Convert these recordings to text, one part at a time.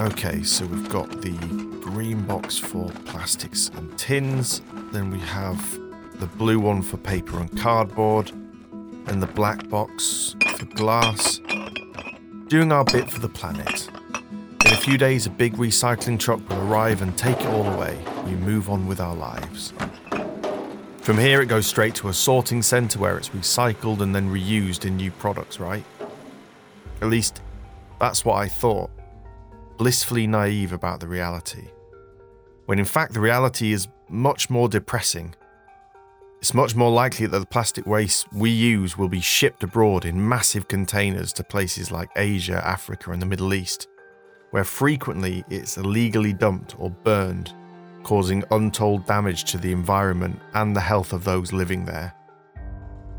Okay, so we've got the green box for plastics and tins, then we have the blue one for paper and cardboard, and the black box for glass. Doing our bit for the planet. In a few days, a big recycling truck will arrive and take it all away. We move on with our lives. From here, it goes straight to a sorting centre where it's recycled and then reused in new products, right? At least, that's what I thought blissfully naive about the reality. When in fact, the reality is much more depressing. It's much more likely that the plastic waste we use will be shipped abroad in massive containers to places like Asia, Africa, and the Middle East, where frequently it's illegally dumped or burned, causing untold damage to the environment and the health of those living there.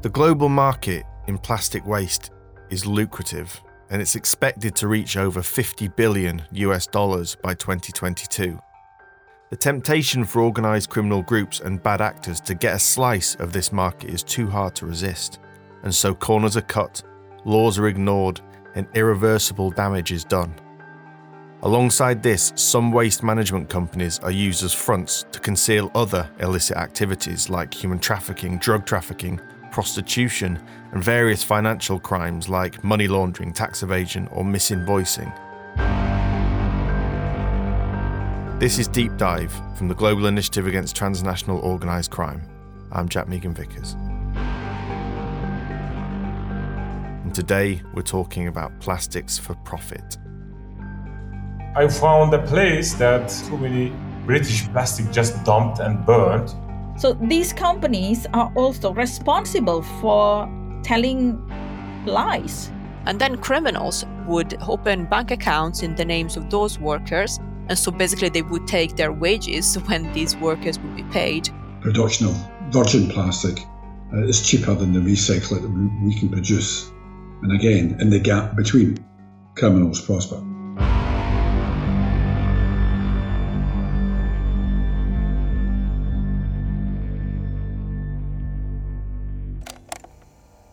The global market in plastic waste is lucrative and it's expected to reach over 50 billion US dollars by 2022. The temptation for organised criminal groups and bad actors to get a slice of this market is too hard to resist, and so corners are cut, laws are ignored, and irreversible damage is done. Alongside this, some waste management companies are used as fronts to conceal other illicit activities like human trafficking, drug trafficking, prostitution, and various financial crimes like money laundering, tax evasion, or misinvoicing. This is Deep Dive from the Global Initiative Against Transnational Organised Crime. I'm Jack Megan Vickers. And today we're talking about plastics for profit. I found a place that too many British plastic just dumped and burned so these companies are also responsible for telling lies. And then criminals would open bank accounts in the names of those workers. And so basically, they would take their wages when these workers would be paid. Production of virgin plastic uh, is cheaper than the recycle that we can produce. And again, in the gap between, criminals prosper.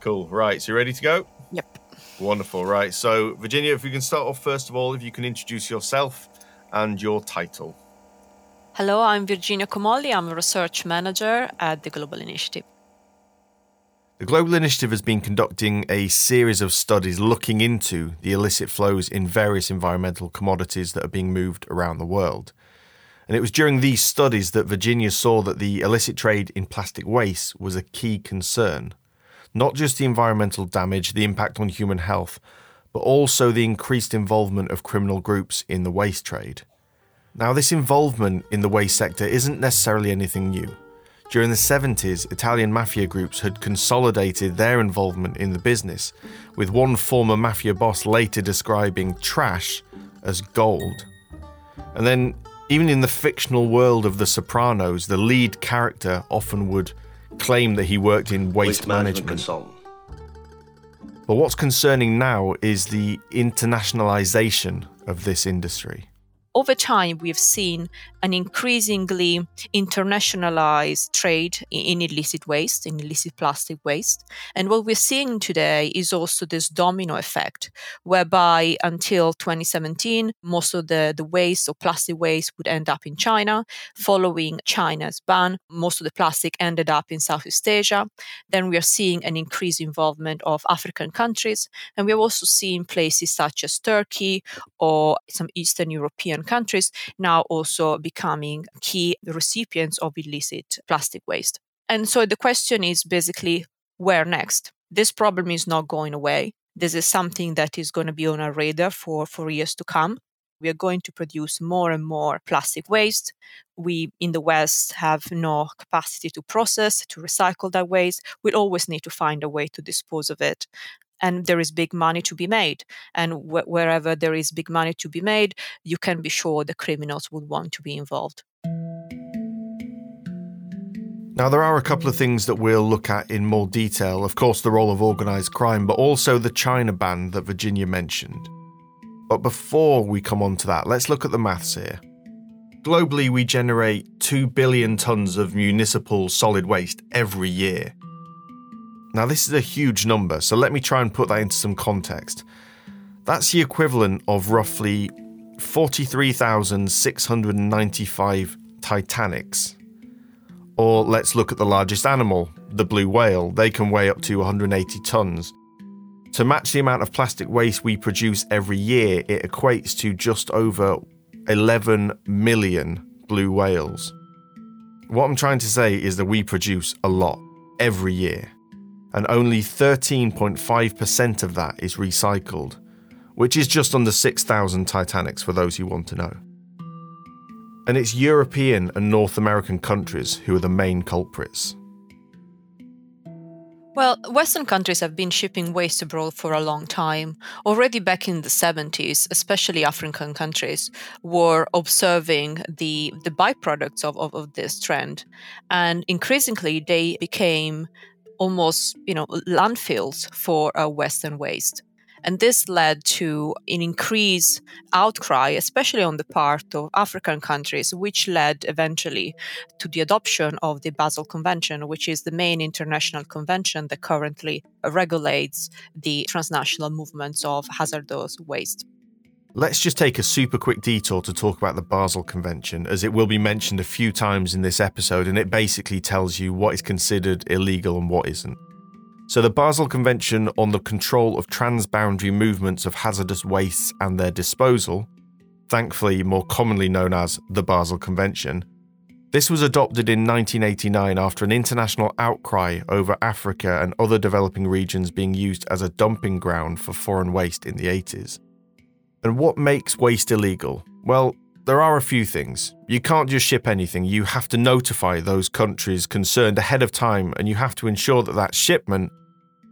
Cool. Right. So you ready to go? Yep. Wonderful. Right. So, Virginia, if we can start off, first of all, if you can introduce yourself and your title. Hello, I'm Virginia Comolli. I'm a research manager at the Global Initiative. The Global Initiative has been conducting a series of studies looking into the illicit flows in various environmental commodities that are being moved around the world. And it was during these studies that Virginia saw that the illicit trade in plastic waste was a key concern not just the environmental damage, the impact on human health, but also the increased involvement of criminal groups in the waste trade. Now, this involvement in the waste sector isn't necessarily anything new. During the 70s, Italian mafia groups had consolidated their involvement in the business, with one former mafia boss later describing trash as gold. And then, even in the fictional world of The Sopranos, the lead character often would claim that he worked in waste, waste management. management. But what's concerning now is the internationalization of this industry over time, we've seen an increasingly internationalized trade in illicit waste, in illicit plastic waste. And what we're seeing today is also this domino effect, whereby until 2017, most of the, the waste or plastic waste would end up in China. Following China's ban, most of the plastic ended up in Southeast Asia. Then we are seeing an increased involvement of African countries. And we have also seen places such as Turkey or some Eastern European countries now also becoming key recipients of illicit plastic waste. And so the question is basically where next? This problem is not going away. This is something that is going to be on our radar for, for years to come. We are going to produce more and more plastic waste. We in the West have no capacity to process, to recycle that waste. We'll always need to find a way to dispose of it and there is big money to be made. And wh- wherever there is big money to be made, you can be sure the criminals would want to be involved. Now, there are a couple of things that we'll look at in more detail. Of course, the role of organised crime, but also the China ban that Virginia mentioned. But before we come on to that, let's look at the maths here. Globally, we generate 2 billion tonnes of municipal solid waste every year. Now, this is a huge number, so let me try and put that into some context. That's the equivalent of roughly 43,695 Titanics. Or let's look at the largest animal, the blue whale. They can weigh up to 180 tons. To match the amount of plastic waste we produce every year, it equates to just over 11 million blue whales. What I'm trying to say is that we produce a lot every year, and only 13.5% of that is recycled, which is just under 6,000 Titanics for those who want to know. And it's European and North American countries who are the main culprits. Well, Western countries have been shipping waste abroad for a long time. Already back in the 70s, especially African countries were observing the, the byproducts of, of, of this trend. And increasingly, they became almost, you know, landfills for uh, Western waste. And this led to an increased outcry, especially on the part of African countries, which led eventually to the adoption of the Basel Convention, which is the main international convention that currently regulates the transnational movements of hazardous waste. Let's just take a super quick detour to talk about the Basel Convention, as it will be mentioned a few times in this episode, and it basically tells you what is considered illegal and what isn't. So, the Basel Convention on the Control of Transboundary Movements of Hazardous Wastes and Their Disposal, thankfully more commonly known as the Basel Convention, this was adopted in 1989 after an international outcry over Africa and other developing regions being used as a dumping ground for foreign waste in the 80s. And what makes waste illegal? Well, there are a few things. You can't just ship anything, you have to notify those countries concerned ahead of time, and you have to ensure that that shipment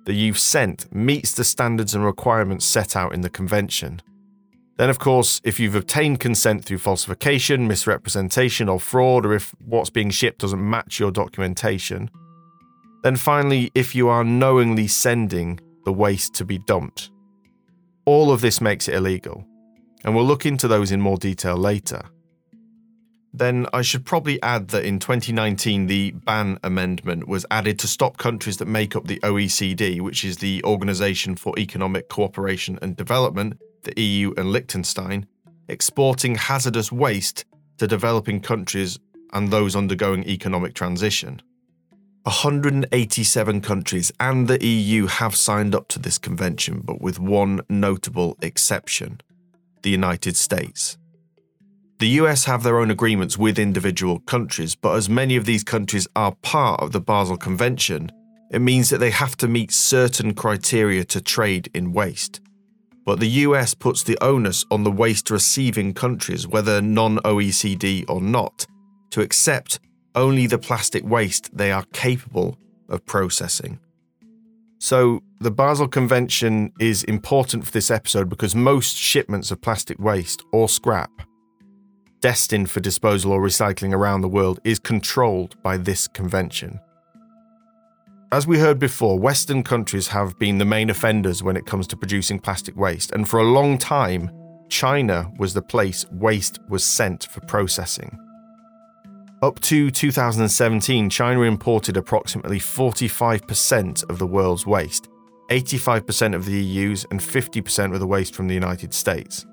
that you've sent meets the standards and requirements set out in the convention. Then, of course, if you've obtained consent through falsification, misrepresentation, or fraud, or if what's being shipped doesn't match your documentation. Then, finally, if you are knowingly sending the waste to be dumped. All of this makes it illegal and we'll look into those in more detail later. Then I should probably add that in 2019, the ban amendment was added to stop countries that make up the OECD, which is the Organization for Economic Cooperation and Development, the EU and Liechtenstein, exporting hazardous waste to developing countries and those undergoing economic transition. 187 countries and the EU have signed up to this convention, but with one notable exception the United States. The US have their own agreements with individual countries, but as many of these countries are part of the Basel Convention, it means that they have to meet certain criteria to trade in waste. But the US puts the onus on the waste receiving countries, whether non OECD or not, to accept only the plastic waste they are capable of processing. So, the Basel Convention is important for this episode because most shipments of plastic waste or scrap destined for disposal or recycling around the world is controlled by this convention. As we heard before, Western countries have been the main offenders when it comes to producing plastic waste, and for a long time, China was the place waste was sent for processing. Up to 2017, China imported approximately 45% of the world's waste, 85% of the EU's, and 50% of the waste from the United States.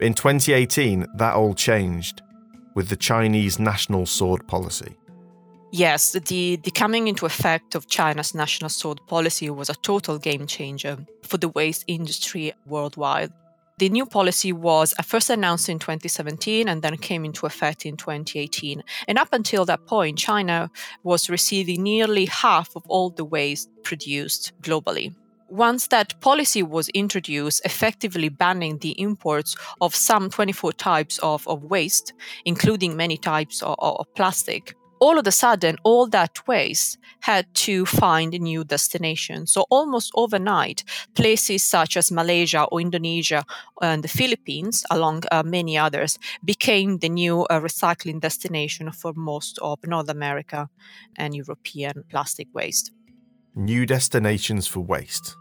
In 2018, that all changed with the Chinese national sword policy. Yes, the, the coming into effect of China's national sword policy was a total game changer for the waste industry worldwide. The new policy was uh, first announced in 2017 and then came into effect in 2018. And up until that point, China was receiving nearly half of all the waste produced globally. Once that policy was introduced, effectively banning the imports of some 24 types of, of waste, including many types of, of plastic, all of a sudden, all that waste had to find a new destination. So, almost overnight, places such as Malaysia or Indonesia and the Philippines, along uh, many others, became the new uh, recycling destination for most of North America and European plastic waste. New destinations for waste.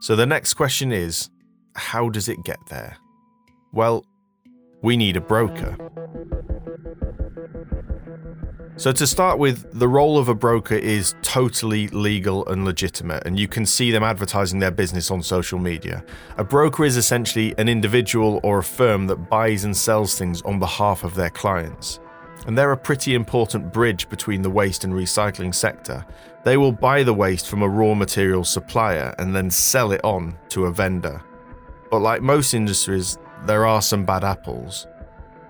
So, the next question is how does it get there? Well, we need a broker. So, to start with, the role of a broker is totally legal and legitimate, and you can see them advertising their business on social media. A broker is essentially an individual or a firm that buys and sells things on behalf of their clients. And they're a pretty important bridge between the waste and recycling sector. They will buy the waste from a raw material supplier and then sell it on to a vendor. But like most industries, there are some bad apples.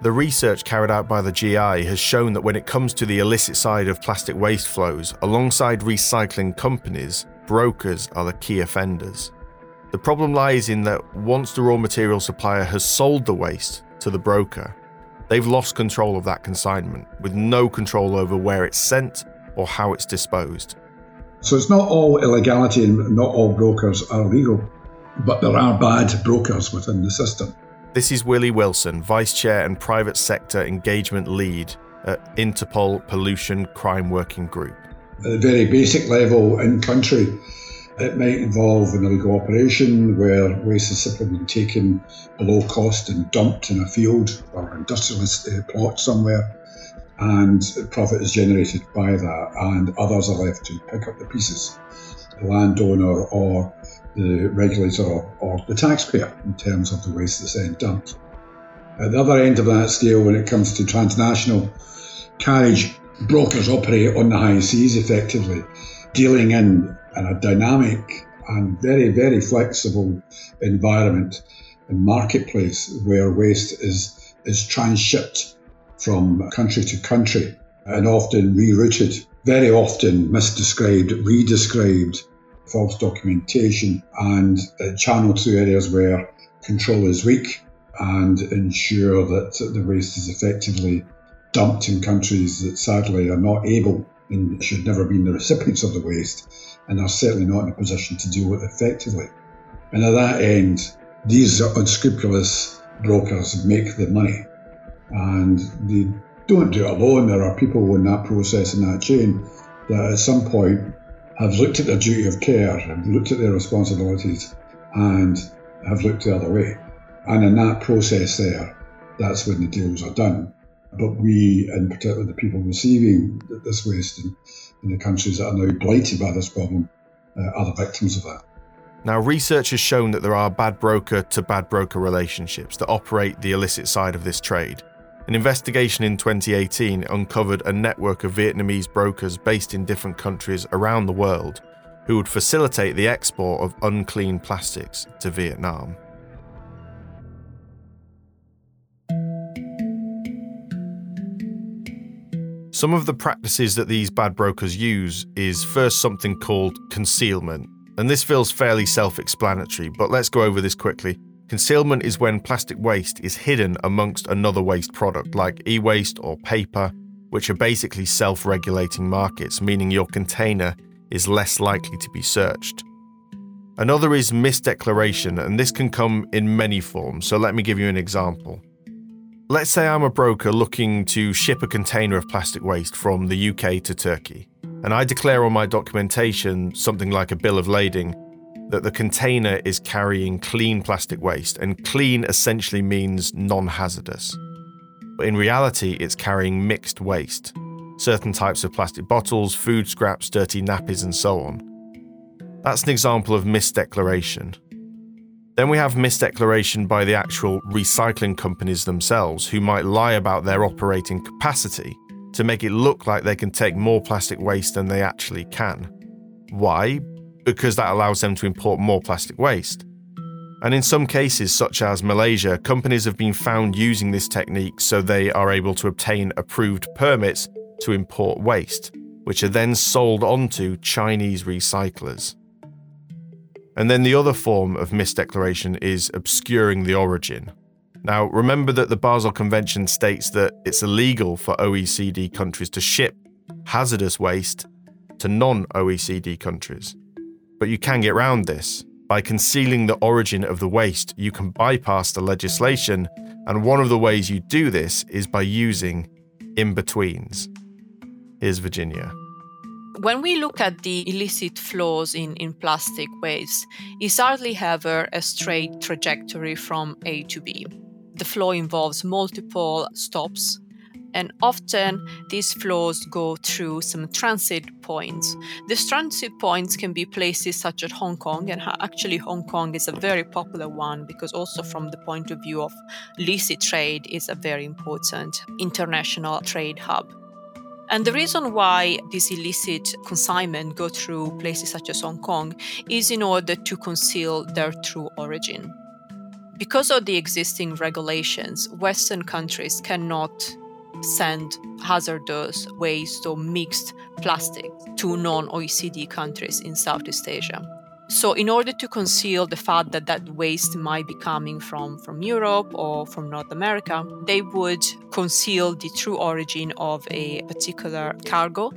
The research carried out by the GI has shown that when it comes to the illicit side of plastic waste flows, alongside recycling companies, brokers are the key offenders. The problem lies in that once the raw material supplier has sold the waste to the broker, they've lost control of that consignment, with no control over where it's sent or how it's disposed. So it's not all illegality and not all brokers are legal, but there are bad brokers within the system. This is Willie Wilson, Vice Chair and Private Sector Engagement Lead at Interpol Pollution Crime Working Group. At a very basic level in country, it might involve an illegal operation where waste is simply been taken below cost and dumped in a field or industrialist uh, plot somewhere, and profit is generated by that, and others are left to pick up the pieces. The landowner or the regulator or, the taxpayer in terms of the waste that's then dumped. At the other end of that scale, when it comes to transnational carriage, brokers operate on the high seas effectively, dealing in, in a dynamic and very, very flexible environment and marketplace where waste is, is transshipped from country to country and often rerouted, very often misdescribed, redescribed, false documentation, and channel through areas where control is weak and ensure that the waste is effectively dumped in countries that sadly are not able and should never be the recipients of the waste and are certainly not in a position to deal with it effectively. And at that end, these unscrupulous brokers make the money and they don't do it alone. There are people in that process in that chain that at some point have looked at their duty of care, have looked at their responsibilities, and have looked the other way. And in that process, there, that's when the deals are done. But we, and particularly the people receiving this waste in, in the countries that are now blighted by this problem, uh, are the victims of that. Now, research has shown that there are bad broker to bad broker relationships that operate the illicit side of this trade. An investigation in 2018 uncovered a network of Vietnamese brokers based in different countries around the world who would facilitate the export of unclean plastics to Vietnam. Some of the practices that these bad brokers use is first something called concealment. And this feels fairly self explanatory, but let's go over this quickly. Concealment is when plastic waste is hidden amongst another waste product like e waste or paper, which are basically self regulating markets, meaning your container is less likely to be searched. Another is misdeclaration, and this can come in many forms, so let me give you an example. Let's say I'm a broker looking to ship a container of plastic waste from the UK to Turkey, and I declare on my documentation something like a bill of lading that the container is carrying clean plastic waste, and clean essentially means non hazardous. But in reality, it's carrying mixed waste certain types of plastic bottles, food scraps, dirty nappies, and so on. That's an example of misdeclaration. Then we have misdeclaration by the actual recycling companies themselves, who might lie about their operating capacity to make it look like they can take more plastic waste than they actually can. Why? Because that allows them to import more plastic waste. And in some cases, such as Malaysia, companies have been found using this technique so they are able to obtain approved permits to import waste, which are then sold on to Chinese recyclers. And then the other form of misdeclaration is obscuring the origin. Now, remember that the Basel Convention states that it's illegal for OECD countries to ship hazardous waste to non OECD countries. But you can get around this. By concealing the origin of the waste, you can bypass the legislation, and one of the ways you do this is by using in betweens. Here's Virginia. When we look at the illicit flows in, in plastic waste, it's hardly ever a straight trajectory from A to B. The flow involves multiple stops and often these flows go through some transit points. These transit points can be places such as Hong Kong, and actually, Hong Kong is a very popular one because, also from the point of view of illicit trade, is a very important international trade hub. And the reason why these illicit consignment go through places such as Hong Kong is in order to conceal their true origin. Because of the existing regulations, Western countries cannot send hazardous waste or mixed plastic to non OECD countries in Southeast Asia. So, in order to conceal the fact that that waste might be coming from, from Europe or from North America, they would conceal the true origin of a particular cargo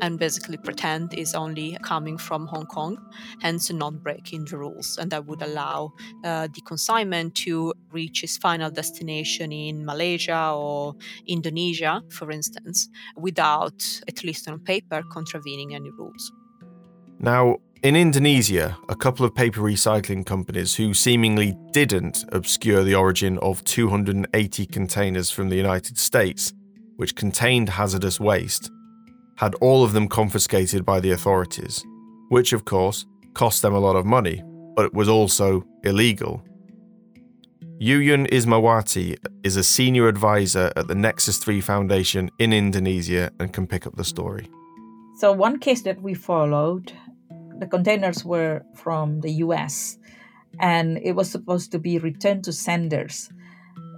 and basically pretend is only coming from Hong Kong, hence not breaking the rules. And that would allow uh, the consignment to reach its final destination in Malaysia or Indonesia, for instance, without, at least on paper, contravening any rules. Now, in Indonesia, a couple of paper recycling companies who seemingly didn't obscure the origin of 280 containers from the United States, which contained hazardous waste, had all of them confiscated by the authorities, which of course cost them a lot of money, but it was also illegal. Yuyun Ismawati is a senior advisor at the Nexus 3 Foundation in Indonesia and can pick up the story. So, one case that we followed, the containers were from the US and it was supposed to be returned to senders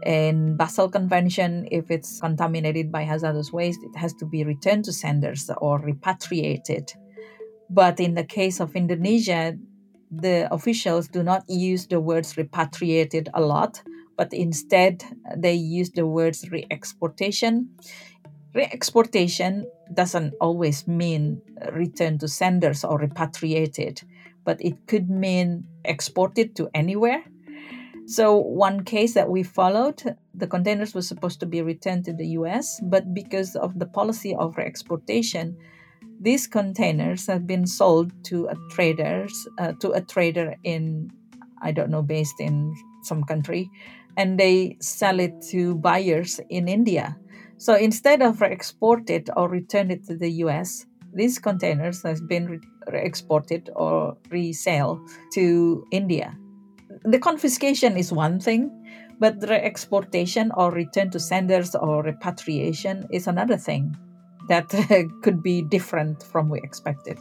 in Basel Convention, if it's contaminated by hazardous waste, it has to be returned to senders or repatriated. But in the case of Indonesia, the officials do not use the words repatriated a lot, but instead they use the words re-exportation. Re-exportation doesn't always mean return to senders or repatriated, but it could mean exported to anywhere so, one case that we followed, the containers were supposed to be returned to the US, but because of the policy of re-exportation, these containers have been sold to a traders uh, to a trader in I don't know based in some country, and they sell it to buyers in India. So instead of re-exported or return it to the US, these containers has been re-exported or resale to India the confiscation is one thing, but the exportation or return to senders or repatriation is another thing that could be different from we expected.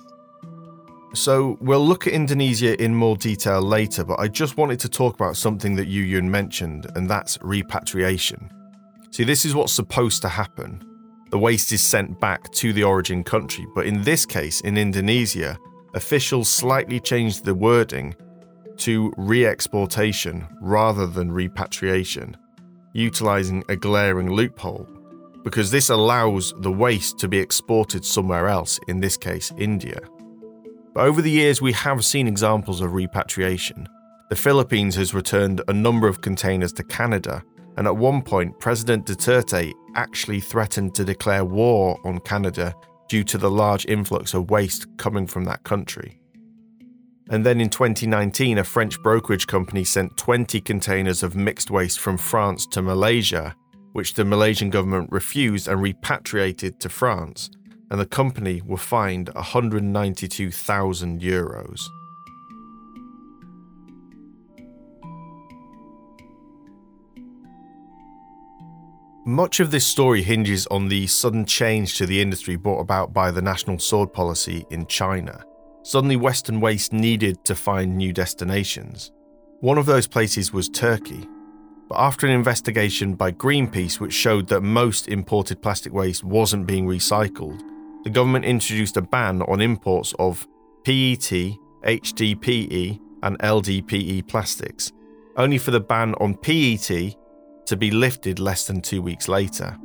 So we'll look at Indonesia in more detail later, but I just wanted to talk about something that Yuyun mentioned, and that's repatriation. See, this is what's supposed to happen. The waste is sent back to the origin country, but in this case, in Indonesia, officials slightly changed the wording to re exportation rather than repatriation, utilizing a glaring loophole, because this allows the waste to be exported somewhere else, in this case, India. But over the years, we have seen examples of repatriation. The Philippines has returned a number of containers to Canada, and at one point, President Duterte actually threatened to declare war on Canada due to the large influx of waste coming from that country. And then in 2019, a French brokerage company sent 20 containers of mixed waste from France to Malaysia, which the Malaysian government refused and repatriated to France, and the company were fined 192,000 euros. Much of this story hinges on the sudden change to the industry brought about by the national sword policy in China. Suddenly, Western waste needed to find new destinations. One of those places was Turkey. But after an investigation by Greenpeace, which showed that most imported plastic waste wasn't being recycled, the government introduced a ban on imports of PET, HDPE, and LDPE plastics, only for the ban on PET to be lifted less than two weeks later.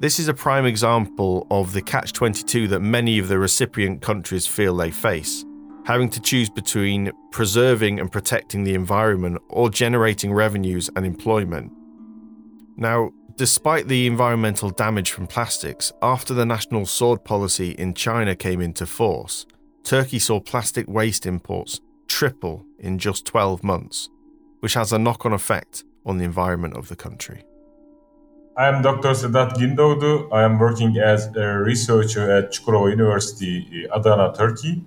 This is a prime example of the catch 22 that many of the recipient countries feel they face, having to choose between preserving and protecting the environment or generating revenues and employment. Now, despite the environmental damage from plastics, after the national sword policy in China came into force, Turkey saw plastic waste imports triple in just 12 months, which has a knock on effect on the environment of the country. I am Dr. Sedat Gündoğdu. I am working as a researcher at Çukurova University, Adana, Turkey.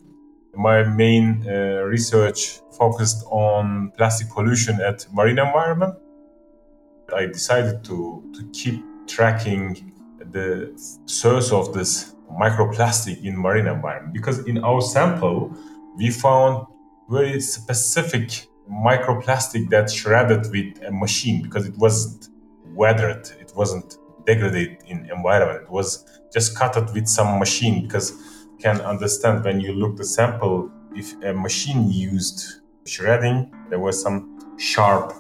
My main uh, research focused on plastic pollution at marine environment. I decided to, to keep tracking the source of this microplastic in marine environment because in our sample we found very specific microplastic that shredded with a machine because it wasn't weathered wasn't degraded in environment. It was just cut it with some machine because you can understand when you look the sample if a machine used shredding there was some sharp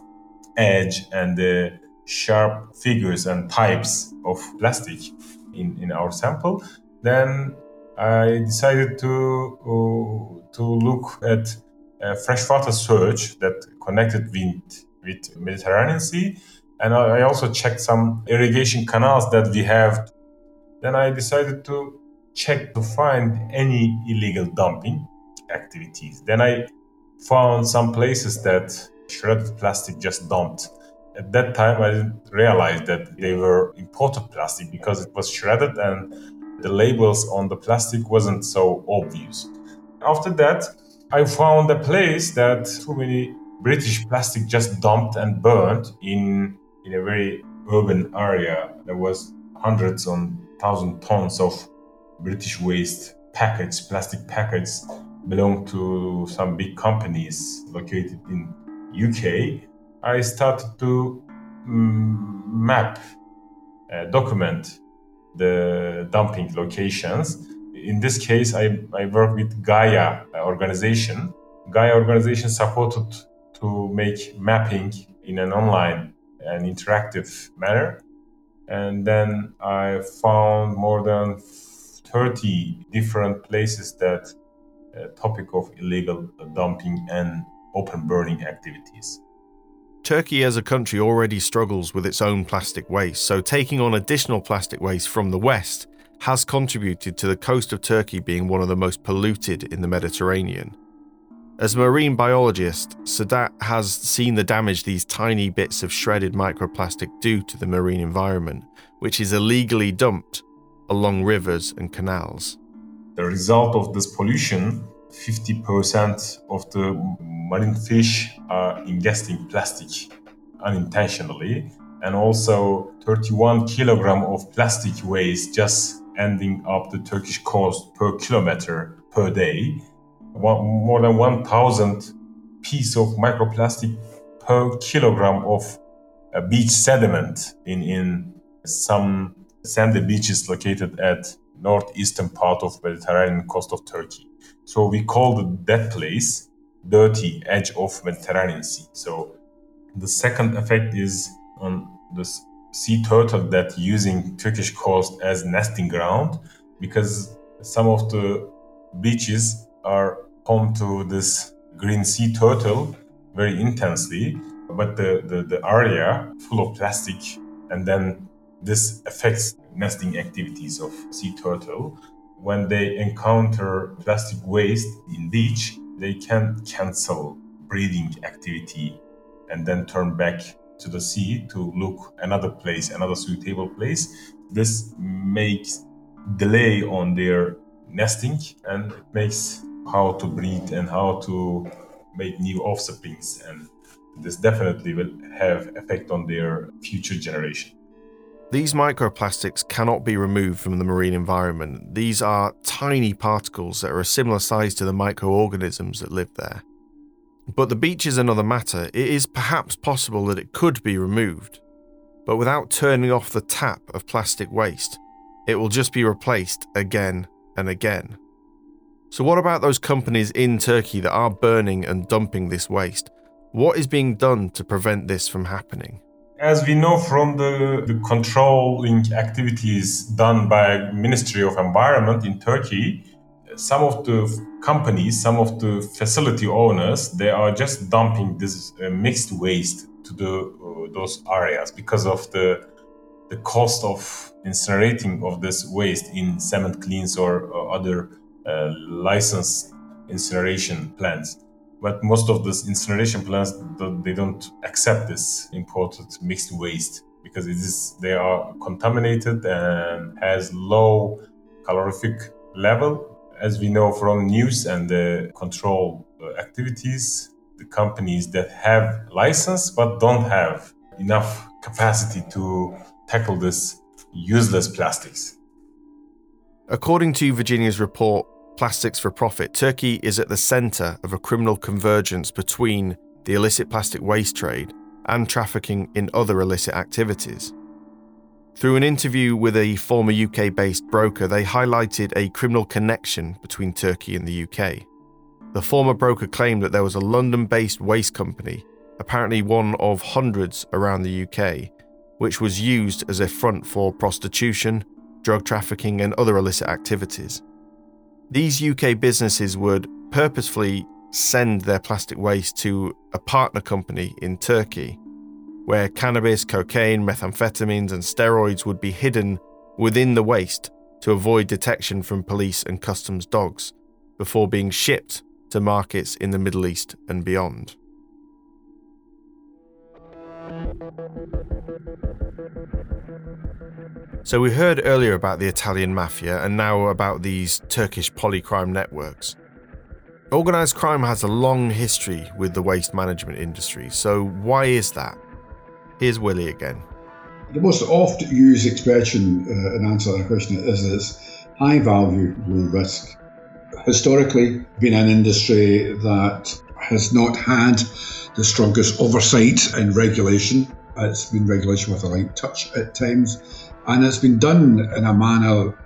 edge and the sharp figures and types of plastic in, in our sample. Then I decided to uh, to look at freshwater surge that connected with with Mediterranean Sea, and I also checked some irrigation canals that we have. Then I decided to check to find any illegal dumping activities. Then I found some places that shredded plastic just dumped. At that time, I didn't realize that they were imported plastic because it was shredded and the labels on the plastic wasn't so obvious. After that, I found a place that too many British plastic just dumped and burned in in a very urban area. There was hundreds on thousand tons of British waste packets, plastic packets, belong to some big companies located in UK. I started to mm, map, uh, document the dumping locations. In this case, I, I work with Gaia organization. Gaia organization supported to make mapping in an online and interactive manner. And then I found more than 30 different places that uh, topic of illegal dumping and open burning activities. Turkey as a country already struggles with its own plastic waste, so taking on additional plastic waste from the West has contributed to the coast of Turkey being one of the most polluted in the Mediterranean. As marine biologist, Sedat has seen the damage these tiny bits of shredded microplastic do to the marine environment, which is illegally dumped along rivers and canals. The result of this pollution 50% of the marine fish are ingesting plastic unintentionally and also 31 kilogram of plastic waste just ending up the turkish coast per kilometer per day One, more than 1000 piece of microplastic per kilogram of uh, beach sediment in, in some sandy beaches located at northeastern part of mediterranean coast of turkey so we called that place dirty edge of Mediterranean Sea. So the second effect is on the sea turtle that using Turkish coast as nesting ground because some of the beaches are home to this green sea turtle very intensely, but the, the, the area full of plastic and then this affects nesting activities of sea turtle when they encounter plastic waste in beach, they can cancel breeding activity and then turn back to the sea to look another place, another suitable place. This makes delay on their nesting and it makes how to breed and how to make new offsprings and this definitely will have effect on their future generation. These microplastics cannot be removed from the marine environment. These are tiny particles that are a similar size to the microorganisms that live there. But the beach is another matter. It is perhaps possible that it could be removed, but without turning off the tap of plastic waste, it will just be replaced again and again. So, what about those companies in Turkey that are burning and dumping this waste? What is being done to prevent this from happening? As we know from the, the controlling activities done by Ministry of Environment in Turkey, some of the companies, some of the facility owners, they are just dumping this uh, mixed waste to the uh, those areas because of the the cost of incinerating of this waste in cement kilns or, or other uh, licensed incineration plants but most of these incineration plants they don't accept this imported mixed waste because it is they are contaminated and has low calorific level. As we know from news and the control activities, the companies that have license but don't have enough capacity to tackle this useless plastics. According to Virginia's report, Plastics for Profit, Turkey is at the centre of a criminal convergence between the illicit plastic waste trade and trafficking in other illicit activities. Through an interview with a former UK based broker, they highlighted a criminal connection between Turkey and the UK. The former broker claimed that there was a London based waste company, apparently one of hundreds around the UK, which was used as a front for prostitution, drug trafficking, and other illicit activities. These UK businesses would purposefully send their plastic waste to a partner company in Turkey, where cannabis, cocaine, methamphetamines, and steroids would be hidden within the waste to avoid detection from police and customs dogs before being shipped to markets in the Middle East and beyond. So, we heard earlier about the Italian mafia and now about these Turkish polycrime networks. Organised crime has a long history with the waste management industry, so why is that? Here's Willie again. The most oft used expression uh, in answer to that question is this high value, low risk. Historically, been an industry that has not had the strongest oversight and regulation. It's been regulation with a light touch at times, and it's been done in a manner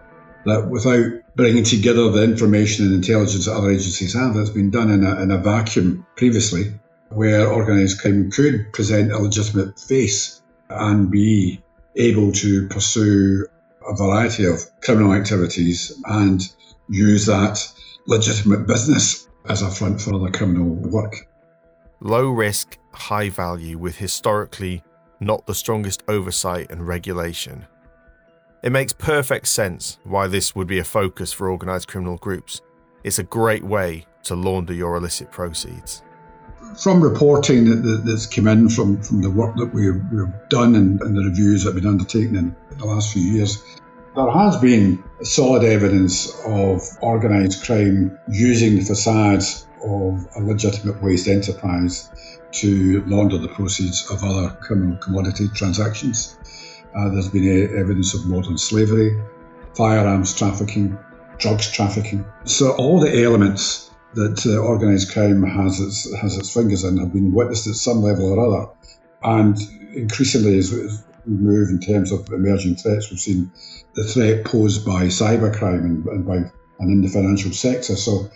that without bringing together the information and intelligence that other agencies have, that's been done in a, in a vacuum previously, where organised crime could present a legitimate face and be able to pursue a variety of criminal activities and use that legitimate business as a front for other criminal work. Low risk, high value, with historically not the strongest oversight and regulation. It makes perfect sense why this would be a focus for organised criminal groups. It's a great way to launder your illicit proceeds. From reporting that, that's come in from, from the work that we've, we've done and, and the reviews that have been undertaken in the last few years, there has been solid evidence of organised crime using the facades of a legitimate waste enterprise to launder the proceeds of other criminal commodity transactions. Uh, there's been a, evidence of modern slavery, firearms trafficking, drugs trafficking. So all the elements that uh, organised crime has its has its fingers in have been witnessed at some level or other, and increasingly as we move in terms of emerging threats, we've seen the threat posed by cybercrime and, and by and in the financial sector. So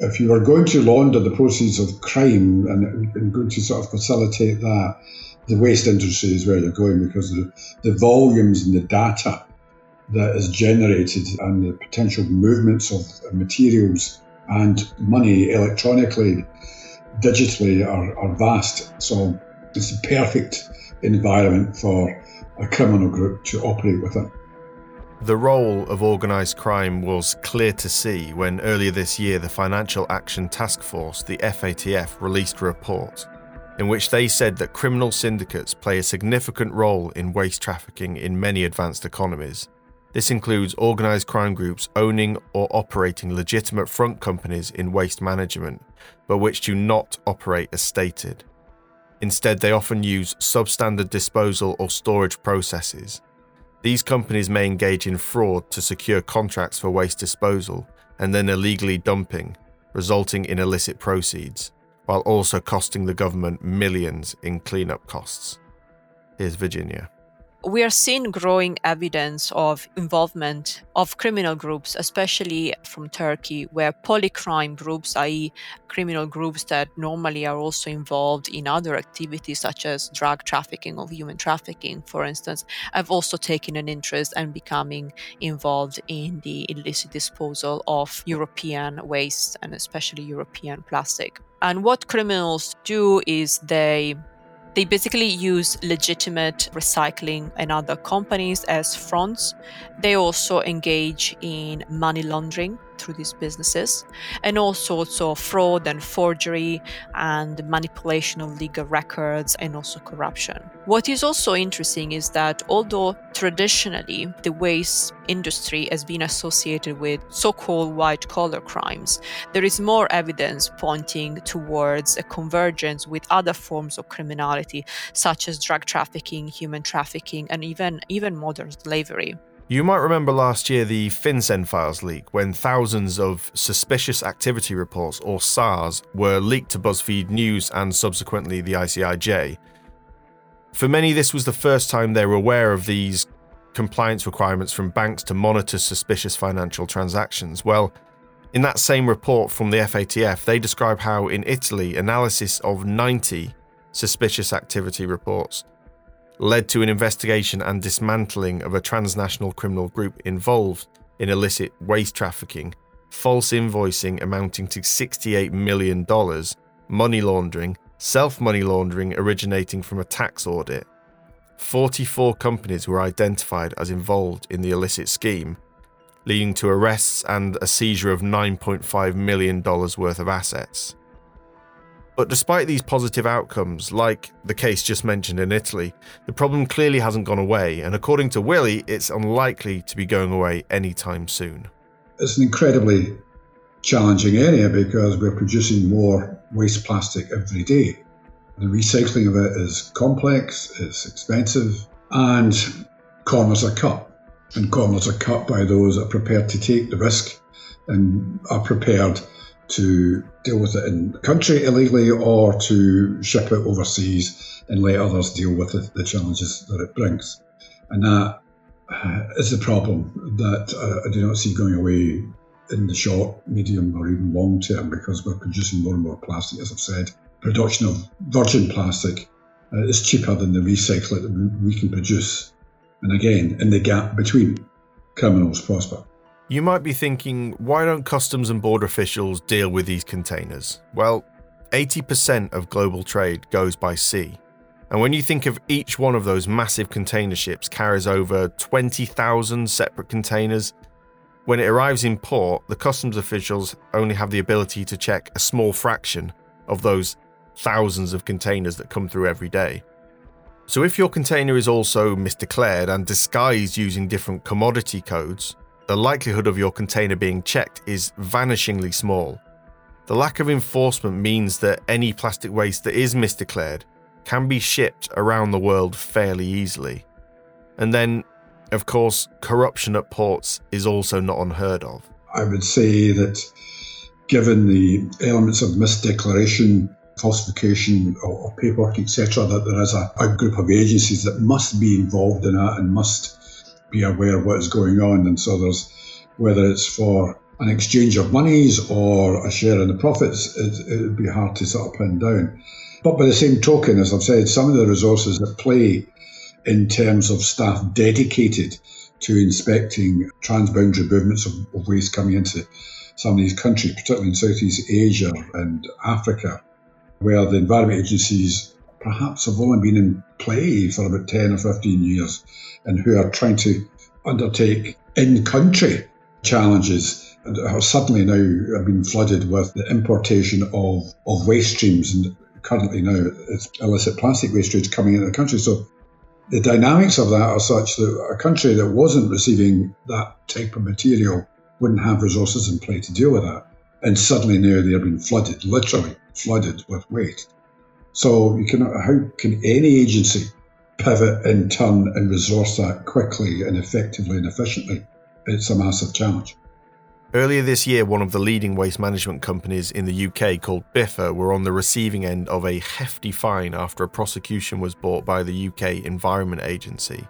if you are going to launder the proceeds of crime and, and going to sort of facilitate that, the waste industry is where you're going because the, the volumes and the data that is generated and the potential movements of materials and money electronically, digitally are, are vast. So it's a perfect environment for a criminal group to operate within. The role of organised crime was clear to see when earlier this year the Financial Action Task Force, the FATF, released a report in which they said that criminal syndicates play a significant role in waste trafficking in many advanced economies. This includes organised crime groups owning or operating legitimate front companies in waste management, but which do not operate as stated. Instead, they often use substandard disposal or storage processes these companies may engage in fraud to secure contracts for waste disposal and then illegally dumping, resulting in illicit proceeds, while also costing the government millions in cleanup costs. Here's Virginia we are seeing growing evidence of involvement of criminal groups, especially from Turkey, where polycrime groups, i.e., criminal groups that normally are also involved in other activities such as drug trafficking or human trafficking, for instance, have also taken an interest and becoming involved in the illicit disposal of European waste and especially European plastic. And what criminals do is they they basically use legitimate recycling and other companies as fronts. They also engage in money laundering through these businesses, and all sorts of fraud and forgery and manipulation of legal records and also corruption. What is also interesting is that although traditionally the waste industry has been associated with so called white collar crimes, there is more evidence pointing towards a convergence with other forms of criminality, such as drug trafficking, human trafficking, and even, even modern slavery. You might remember last year the FinCEN files leak when thousands of suspicious activity reports, or SARS, were leaked to BuzzFeed News and subsequently the ICIJ. For many, this was the first time they were aware of these compliance requirements from banks to monitor suspicious financial transactions. Well, in that same report from the FATF, they describe how in Italy, analysis of 90 suspicious activity reports led to an investigation and dismantling of a transnational criminal group involved in illicit waste trafficking, false invoicing amounting to $68 million, money laundering, self money laundering originating from a tax audit. 44 companies were identified as involved in the illicit scheme, leading to arrests and a seizure of $9.5 million worth of assets. But despite these positive outcomes, like the case just mentioned in Italy, the problem clearly hasn't gone away, and according to Willie, it's unlikely to be going away anytime soon. It's an incredibly challenging area because we're producing more waste plastic every day. The recycling of it is complex, it's expensive, and corners are cut. And corners are cut by those that are prepared to take the risk and are prepared to deal with it in country illegally or to ship it overseas and let others deal with the, the challenges that it brings. And that uh, is the problem that uh, I do not see going away in the short, medium, or even long term because we're producing more and more plastic, as I've said. Production of virgin plastic uh, is cheaper than the recycling that we can produce. And again, in the gap between, criminals prosper. You might be thinking, why don't customs and border officials deal with these containers? Well, 80% of global trade goes by sea. And when you think of each one of those massive container ships carries over 20,000 separate containers, when it arrives in port, the customs officials only have the ability to check a small fraction of those thousands of containers that come through every day. So if your container is also misdeclared and disguised using different commodity codes, the likelihood of your container being checked is vanishingly small. The lack of enforcement means that any plastic waste that is misdeclared can be shipped around the world fairly easily. And then, of course, corruption at ports is also not unheard of. I would say that given the elements of misdeclaration, falsification, or, or paperwork, etc., that there is a, a group of agencies that must be involved in that and must be aware of what is going on. And so there's whether it's for an exchange of monies or a share in the profits, it, would be hard to sort of pin down. But by the same token, as I've said, some of the resources that play in terms of staff dedicated to inspecting transboundary movements of, of waste coming into some of these countries, particularly in Southeast Asia and Africa, where the environment agencies perhaps have only been in play for about 10 or 15 years and who are trying to undertake in country challenges and are suddenly now have been flooded with the importation of, of waste streams. And currently now it's illicit plastic waste streams coming into the country. So the dynamics of that are such that a country that wasn't receiving that type of material wouldn't have resources in play to deal with that. And suddenly now they're being flooded, literally flooded with waste. So you can, how can any agency pivot and turn and resource that quickly and effectively and efficiently, it's a massive challenge. Earlier this year, one of the leading waste management companies in the UK called Biffa were on the receiving end of a hefty fine after a prosecution was brought by the UK Environment Agency.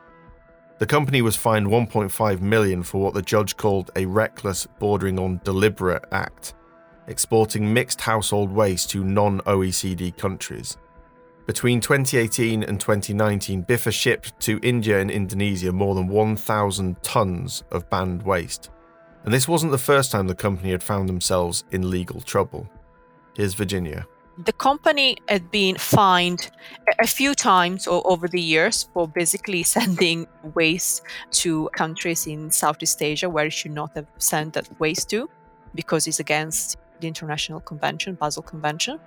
The company was fined 1.5 million for what the judge called a reckless, bordering on deliberate act, exporting mixed household waste to non-OECD countries. Between 2018 and 2019, Biffa shipped to India and Indonesia more than 1,000 tons of banned waste. And this wasn't the first time the company had found themselves in legal trouble. Here's Virginia. The company had been fined a few times over the years for basically sending waste to countries in Southeast Asia where it should not have sent that waste to. because it's against the International Convention, Basel Convention.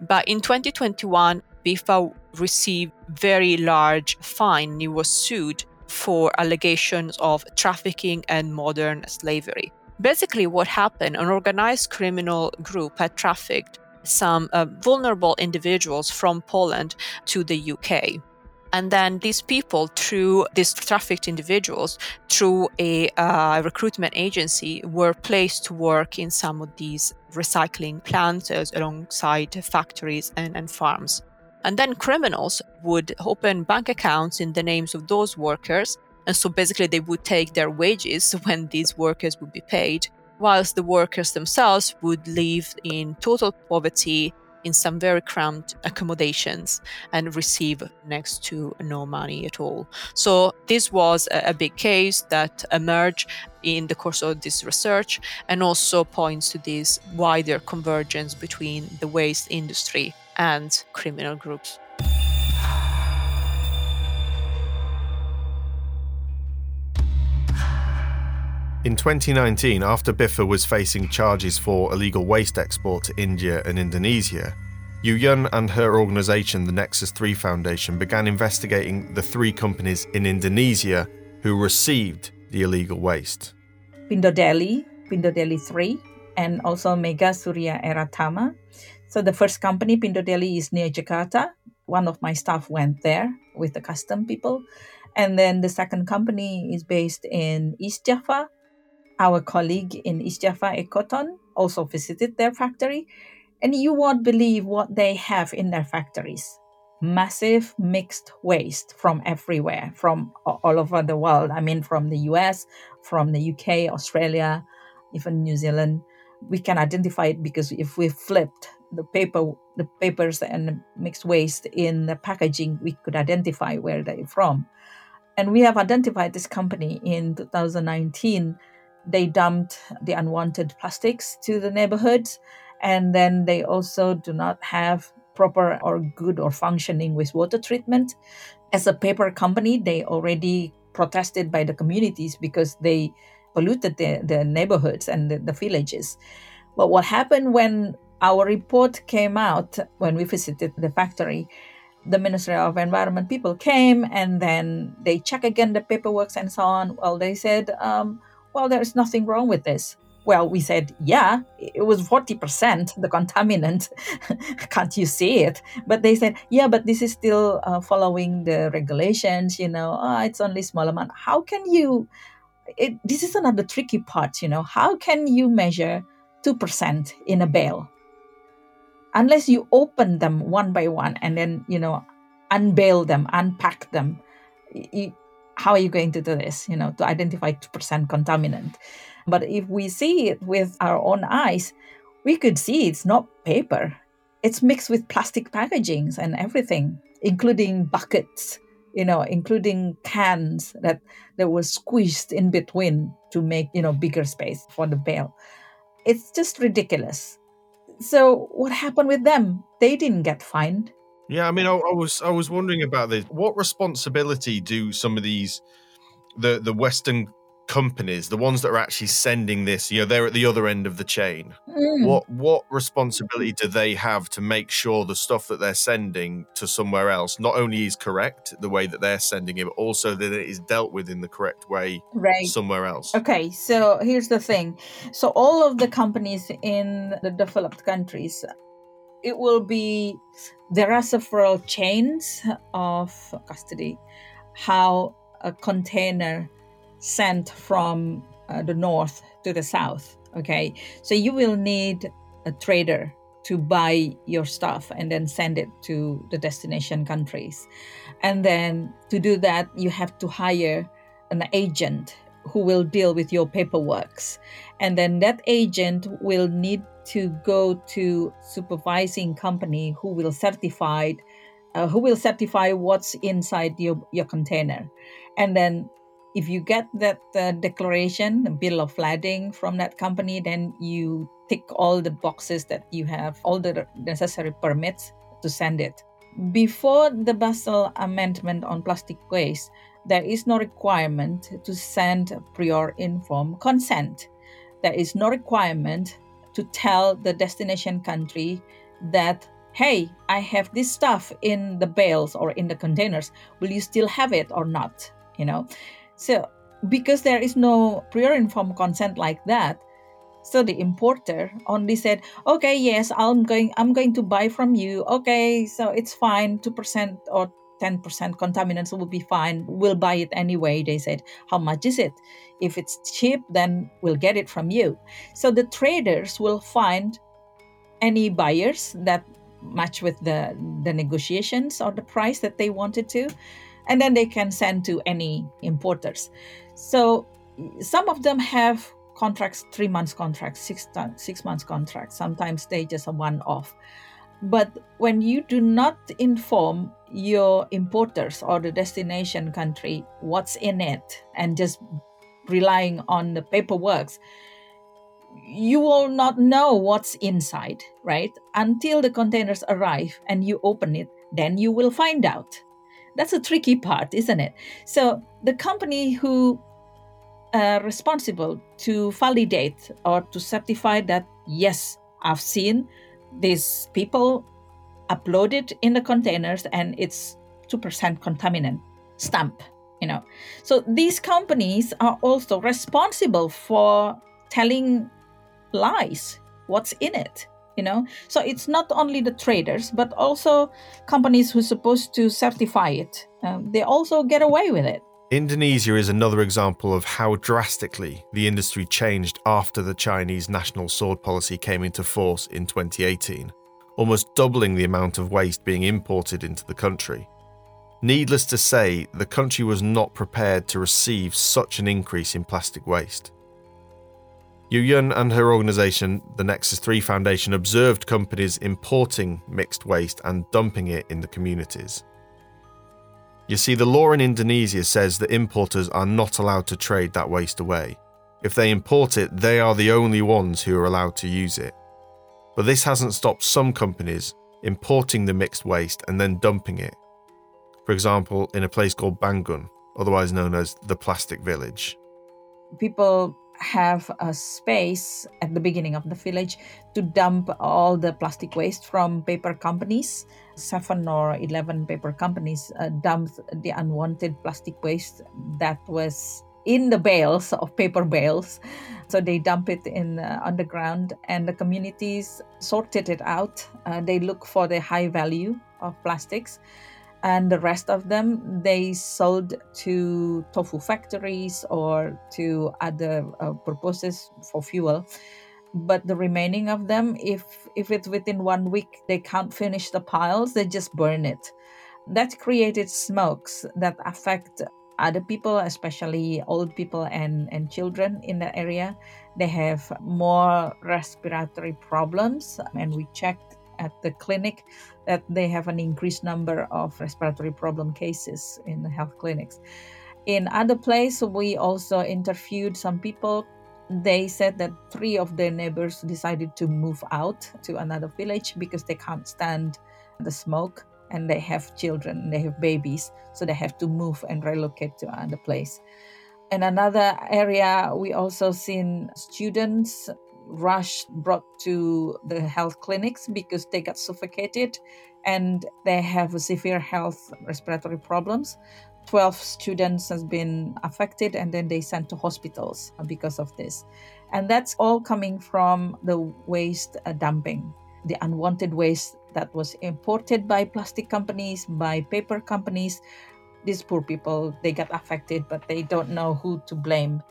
But in 2021, Biffa received very large fine. He was sued for allegations of trafficking and modern slavery. Basically, what happened, an organized criminal group had trafficked some uh, vulnerable individuals from Poland to the UK. And then these people, through these trafficked individuals, through a uh, recruitment agency, were placed to work in some of these recycling plants alongside factories and, and farms. And then criminals would open bank accounts in the names of those workers. And so basically, they would take their wages when these workers would be paid, whilst the workers themselves would live in total poverty in some very cramped accommodations and receive next to no money at all. So, this was a, big case that emerged in the course of this research and also points to this wider convergence between the waste industry and criminal groups. In 2019, after Biffa was facing charges for illegal waste export to India and Indonesia, Yuyun and her organisation, the Nexus 3 Foundation, began investigating the three companies in Indonesia who received the illegal waste. Pindo Deli, Pindo Deli 3, and also Mega Surya Eratama so the first company, Pindo Deli, is near Jakarta. One of my staff went there with the custom people. And then the second company is based in East Java. Our colleague in East Java, Ecoton, also visited their factory. And you won't believe what they have in their factories massive mixed waste from everywhere, from all over the world. I mean, from the US, from the UK, Australia, even New Zealand. We can identify it because if we flipped the paper the papers and the mixed waste in the packaging we could identify where they're from and we have identified this company in 2019 they dumped the unwanted plastics to the neighborhoods and then they also do not have proper or good or functioning wastewater treatment as a paper company they already protested by the communities because they polluted the, the neighborhoods and the, the villages but what happened when our report came out when we visited the factory. The Ministry of Environment people came and then they check again the paperwork and so on. Well, they said, um, well, there's nothing wrong with this. Well, we said, yeah, it was 40% the contaminant. Can't you see it? But they said, yeah, but this is still uh, following the regulations, you know, oh, it's only small amount. How can you, it, this is another tricky part, you know, how can you measure 2% in a bale? unless you open them one by one and then you know unveil them unpack them you, how are you going to do this you know to identify 2% contaminant but if we see it with our own eyes we could see it's not paper it's mixed with plastic packagings and everything including buckets you know including cans that that were squeezed in between to make you know bigger space for the bale it's just ridiculous so what happened with them? They didn't get fined. Yeah, I mean, I, I, was I was wondering about this. What responsibility do some of these the the Western companies, the ones that are actually sending this, you know, they're at the other end of the chain. Mm. What what responsibility do they have to make sure the stuff that they're sending to somewhere else not only is correct the way that they're sending it, but also that it is dealt with in the correct way right. somewhere else? Okay, so here's the thing. So all of the companies in the developed countries, it will be there are several chains of custody. How a container sent from uh, the north to the south. Okay, so you will need a trader to buy your stuff and then send it to the destination countries. And then to do that, you have to hire an agent who will deal with your paperworks. And then that agent will need to go to supervising company who will certify uh, who will certify what's inside your, your container. And then if you get that uh, declaration, the bill of lading from that company, then you tick all the boxes that you have, all the necessary permits to send it. Before the Basel Amendment on plastic waste, there is no requirement to send prior informed consent. there is no requirement to tell the destination country that hey i have this stuff in the bales or in the containers will you still have it or not you know so because there is no prior informed consent like that so the importer only said okay yes i'm going i'm going to buy from you. Okay so it's fine. 2% or 10% contaminants will be fine. We'll buy it anyway they said. How much is it? If it's cheap then we'll get it from you. So the traders will find any buyers that match with the the negotiations or the price that they wanted to and then they can send to any importers. So some of them have contracts three months contracts six, six months contracts. Sometimes they just a one off but when you do not inform your importers or the destination country what's in it and just relying on the paperwork you will not know what's inside right? Until the containers arrive and you open it then you will find out that's a tricky part isn't it? So the company who are responsible to validate or to certify that yes i've seen these people uploaded in the containers and it's 2% contaminant stamp you know. So these companies are also responsible for telling lies what's in it you know so it's not only the traders but also companies who are supposed to certify it um, they also get away with it Indonesia is another example of how drastically the industry changed after the Chinese national sword policy came into force in 2018, almost doubling the amount of waste being imported into the country. Needless to say, the country was not prepared to receive such an increase in plastic waste. Yuyun and her organisation, the Nexus 3 Foundation, observed companies importing mixed waste and dumping it in the communities. You see, the law in Indonesia says that importers are not allowed to trade that waste away. If they import it, they are the only ones who are allowed to use it. But this hasn't stopped some companies importing the mixed waste and then dumping it. For example, in a place called Bangun, otherwise known as the Plastic Village. People have a space at the beginning of the village to dump all the plastic waste from paper companies. Seven or 11 paper companies uh, dumped the unwanted plastic waste that was in the bales of paper bales. So they dump it in uh, underground, and the communities sorted it out. Uh, they look for the high value of plastics and the rest of them they sold to tofu factories or to other uh, purposes for fuel. But the remaining of them if if it's within one week they can't finish the piles they just burn it. That created smokes that affect other people especially old people and and children in the area. They have more respiratory problems and we checked at the clinic that they have an increased number of respiratory problem cases in the health clinics. In other place, we also interviewed some people. They said that three of their neighbors decided to move out to another village because they can't stand the smoke and they have children, they have babies, so they have to move and relocate to another place. In another area, we also seen students rushed brought to the health clinics because they got suffocated and they have severe health respiratory problems. 12 students has been affected and then they sent to hospitals because of this. And that's all coming from the waste uh, dumping the unwanted waste that was imported by plastic companies by paper companies. These poor people they got affected but they don't know who to blame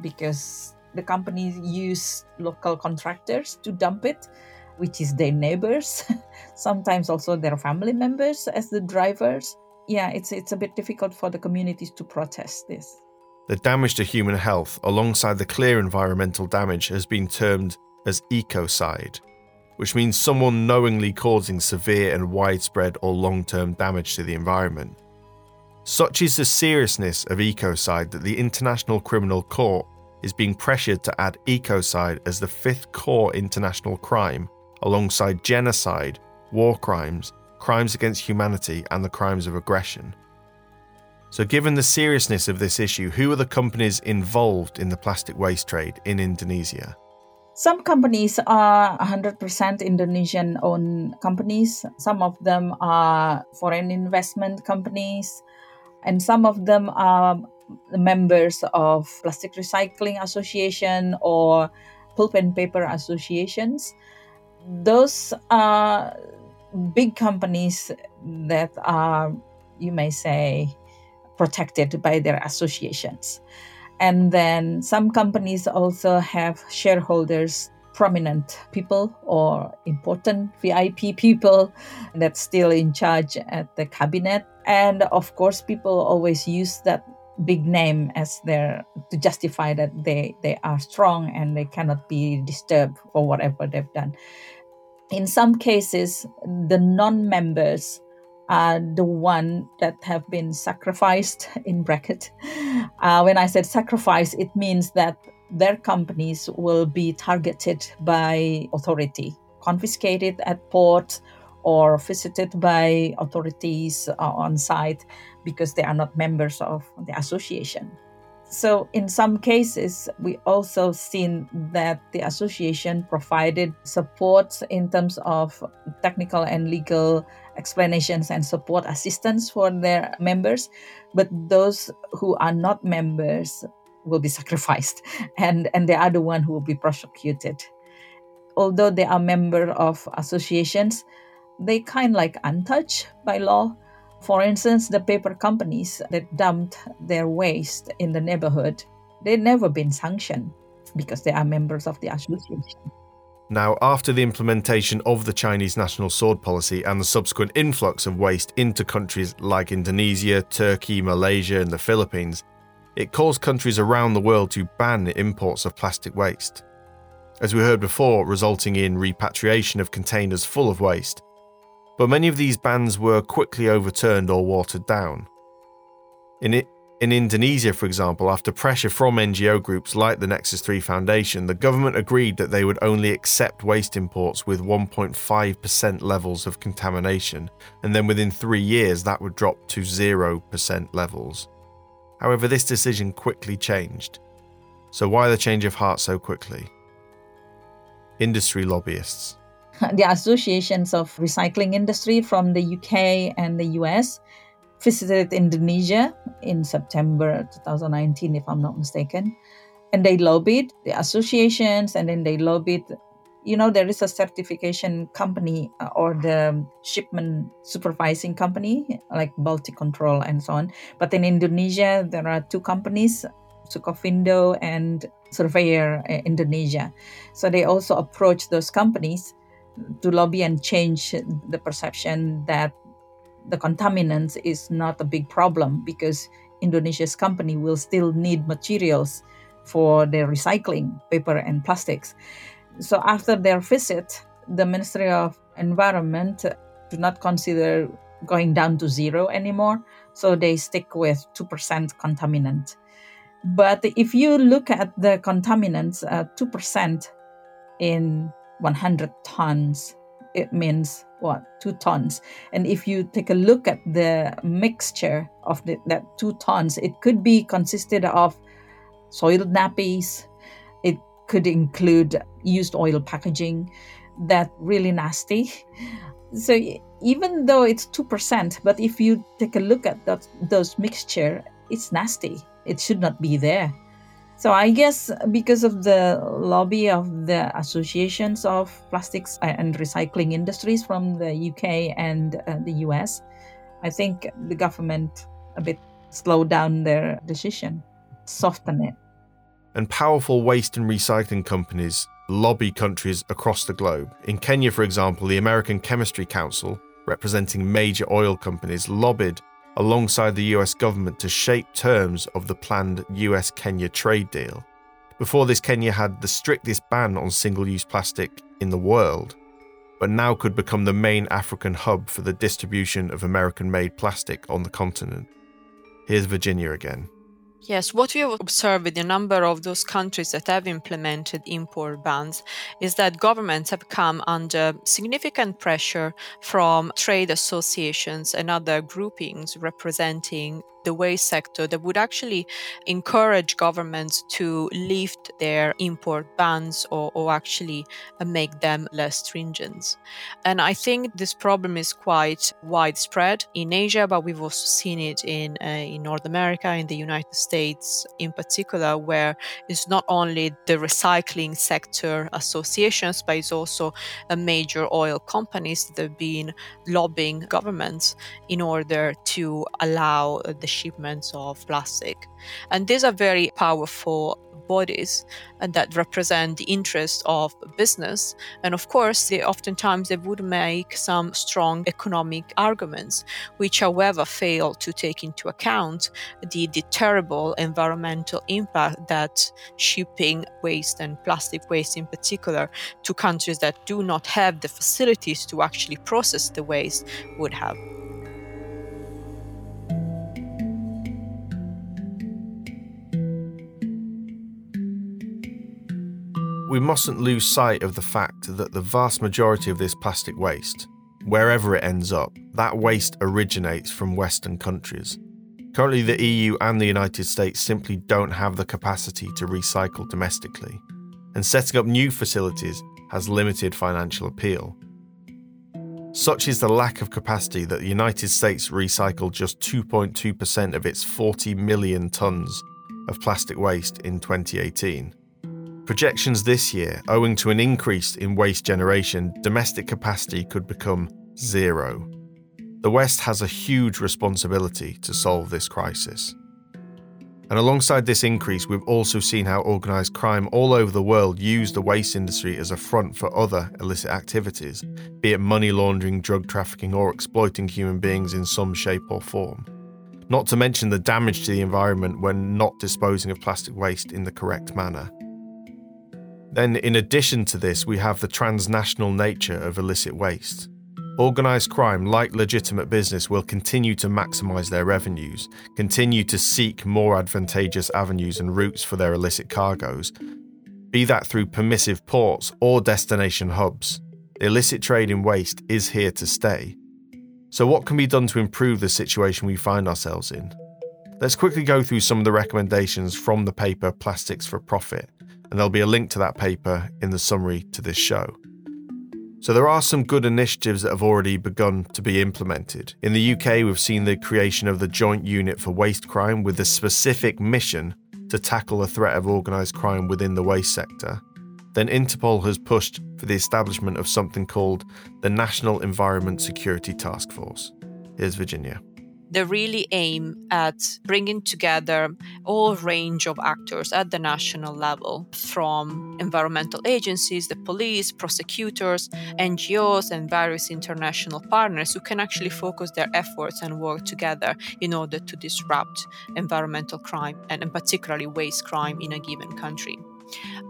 because the companies use local contractors to dump it which is their neighbors sometimes also their family members as the drivers. Yeah it's it's a bit difficult for the communities to protest this. The damage to human health alongside the clear environmental damage has been termed as ecocide which means someone knowingly causing severe and widespread or long-term damage to the environment. Such is the seriousness of ecocide that the International Criminal Court is being pressured to add ecocide as the fifth core international crime, alongside genocide, war crimes, crimes against humanity, and the crimes of aggression. So, given the seriousness of this issue, who are the companies involved in the plastic waste trade in Indonesia? Some companies are 100% Indonesian owned companies. Some of them are foreign investment companies. And some of them are members of Plastic Recycling Association or Pulp and Paper Associations. Those are big companies that are, you may say, protected by their associations. And then some companies also have shareholders, prominent people or important VIP people that's still in charge at the cabinet. And of course, people always use that big name as their to justify that they they are strong and they cannot be disturbed for whatever they've done. In some cases the non-members are the one that have been sacrificed in bracket. Uh, when i said sacrifice it means that their companies will be targeted by authority confiscated at port or visited by authorities uh, on site because they are not members of the association. So, in some cases, we also seen that the association provided support in terms of technical and legal explanations and support assistance for their members, but those who are not members will be sacrificed, and and they are the one who will be prosecuted. Although they are member of associations, they kind like untouched by law for instance, the paper companies that dumped their waste in the neighborhood, they've never been sanctioned because they are members of the association. Now, after the implementation of the Chinese national sword policy and the subsequent influx of waste into countries like Indonesia, Turkey, Malaysia, and the Philippines, it caused countries around the world to ban imports of plastic waste. As we heard before, resulting in repatriation of containers full of waste but many of these bans were quickly overturned or watered down. In, it, in Indonesia, for example, after pressure from NGO groups like the Nexus 3 Foundation, the government agreed that they would only accept waste imports with 1.5% levels of contamination, and then within three years that would drop to 0% levels. However, this decision quickly changed. So, why the change of heart so quickly? Industry lobbyists. the associations of recycling industry from the UK and the US visited Indonesia in September 2019, if I'm not mistaken. And they lobbied the associations and then they lobbied. You know, there is a certification company uh, or the shipment supervising company like Baltic Control and so on. But in Indonesia, there are two companies, Sucofindo and Surveyor uh, Indonesia. So they also approach those companies to lobby and change the perception that the contaminants is not a big problem because Indonesia's company will still need materials for their recycling, paper and plastics. So after their visit, the Ministry of Environment do not consider going down to zero anymore, so they stick with 2% contaminant. But if you look at the contaminants, uh, 2% in 100 tons, it means what? Two tons. And if you take a look at the mixture of the, that two tons, it could be consisted of soiled nappies, it could include used oil packaging, that really nasty. So even though it's 2%, but if you take a look at that, those mixture, it's nasty. It should not be there. So I guess because of the lobby of the associations of plastics and recycling industries from the UK and uh, the US, I think the government a bit slowed down their decision, soften it. And powerful waste and recycling companies lobby countries across the globe. In Kenya, for example, the American Chemistry Council, representing major oil companies, lobbied alongside the US government to shape terms of the planned US Kenya trade deal. Before this, Kenya had the strictest ban on single use plastic in the world, but now could become the main African hub for the distribution of American made plastic on the continent. Here's Virginia again. Yes, what we have observed in a number of those countries that have implemented import bans is that governments have come under significant pressure from trade associations and other groupings representing the waste sector that would actually encourage governments to lift their import bans or, or actually uh, make them less stringent. And I think this problem is quite widespread in Asia, but we've also seen it in, uh, in North America, in the United States in particular, where it's not only the recycling sector associations, but it's also a major oil companies that have been lobbying governments in order to allow the shipments of plastic. And these are very powerful bodies and that represent the interest of business and of course they oftentimes they would make some strong economic arguments which however fail to take into account the, the terrible environmental impact that shipping waste and plastic waste in particular to countries that do not have the facilities to actually process the waste would have we mustn't lose sight of the fact that the vast majority of this plastic waste, wherever it ends up, that waste originates from Western countries. Currently, the EU and the United States simply don't have the capacity to recycle domestically, and setting up new facilities has limited financial appeal. Such is the lack of capacity that the United States recycled just 2.2% of its 40 million tonnes of plastic waste in 2018. Projections this year, owing to an increase in waste generation, domestic capacity could become zero. The West has a huge responsibility to solve this crisis. And alongside this increase, we've also seen how organised crime all over the world use the waste industry as a front for other illicit activities, be it money laundering, drug trafficking, or exploiting human beings in some shape or form. Not to mention the damage to the environment when not disposing of plastic waste in the correct manner. Then, in addition to this, we have the transnational nature of illicit waste. Organised crime, like legitimate business, will continue to maximise their revenues, continue to seek more advantageous avenues and routes for their illicit cargoes, be that through permissive ports or destination hubs. The illicit trade in waste is here to stay. So, what can be done to improve the situation we find ourselves in? Let's quickly go through some of the recommendations from the paper Plastics for Profit and there'll be a link to that paper in the summary to this show. So, there are some good initiatives that have already begun to be implemented. In the UK, we've seen the creation of the Joint Unit for Waste Crime with a specific mission to tackle the threat of organised crime within the waste sector. Then Interpol has pushed for the establishment of something called the National Environment Security Task Force. Here's Virginia they really aim at bringing together all range of actors at the national level from environmental agencies the police prosecutors ngos and various international partners who can actually focus their efforts and work together in order to disrupt environmental crime and, particularly waste crime in a given country.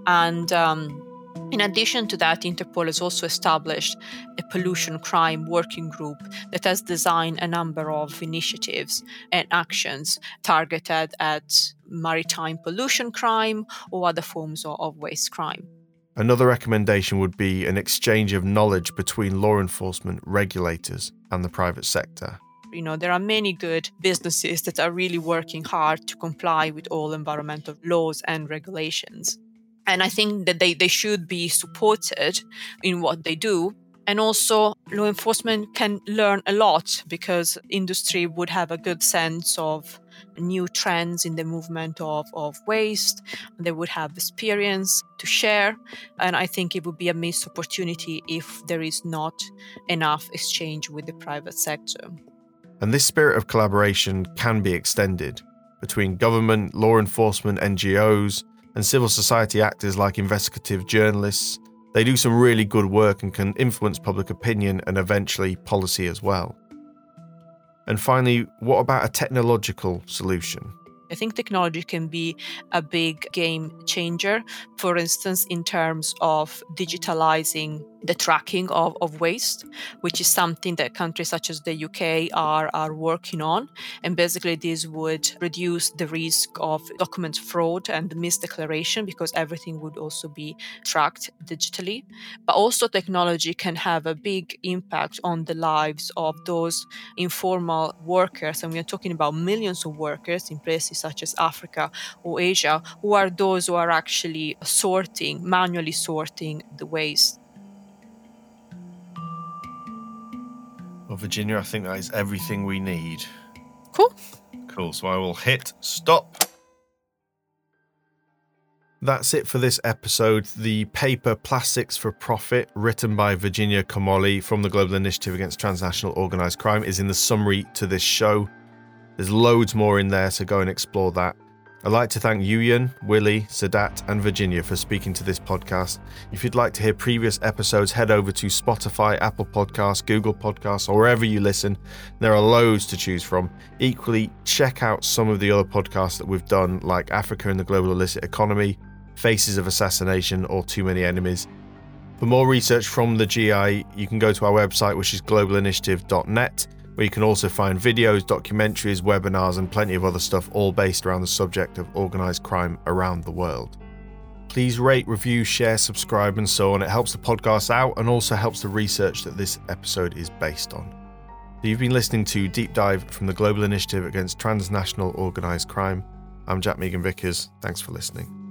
And um, in addition to that, Interpol has also established a pollution crime working group that has designed a number of initiatives and actions targeted at maritime pollution crime or other forms of waste crime. Another recommendation would be an exchange of knowledge between law enforcement, regulators, and the private sector. You know, there are many good businesses that are really working hard to comply with all environmental laws and regulations. And I think that they, they should be supported in what they do. And also, law enforcement can learn a lot because industry would have a good sense of new trends in the movement of, of waste. They would have experience to share. And I think it would be a missed opportunity if there is not enough exchange with the private sector. And this spirit of collaboration can be extended between government, law enforcement, NGOs, and civil society actors like investigative journalists. They do some really good work and can influence public opinion and eventually policy as well. And finally, what about a technological solution? I think technology can be a big game changer, for instance, in terms of digitalizing the tracking of, of waste, which is something that countries such as the UK are, are working on. And basically, this would reduce the risk of document fraud and misdeclaration because everything would also be tracked digitally. But also, technology can have a big impact on the lives of those informal workers. And we are talking about millions of workers in places such as Africa or Asia, who are those who are actually sorting, manually sorting the waste. Well, Virginia, I think that is everything we need. Cool. Cool. So I will hit stop. That's it for this episode. The paper Plastics for Profit, written by Virginia Comolli from the Global Initiative Against Transnational Organised Crime, is in the summary to this show. There's loads more in there, so go and explore that. I'd like to thank Yuyun, Willie, Sedat, and Virginia for speaking to this podcast. If you'd like to hear previous episodes, head over to Spotify, Apple Podcasts, Google Podcasts, or wherever you listen. There are loads to choose from. Equally, check out some of the other podcasts that we've done, like Africa and the Global Illicit Economy, Faces of Assassination, or Too Many Enemies. For more research from the GI, you can go to our website, which is globalinitiative.net where you can also find videos, documentaries, webinars, and plenty of other stuff, all based around the subject of organised crime around the world. Please rate, review, share, subscribe, and so on. It helps the podcast out and also helps the research that this episode is based on. You've been listening to Deep Dive from the Global Initiative Against Transnational Organised Crime. I'm Jack Megan Vickers. Thanks for listening.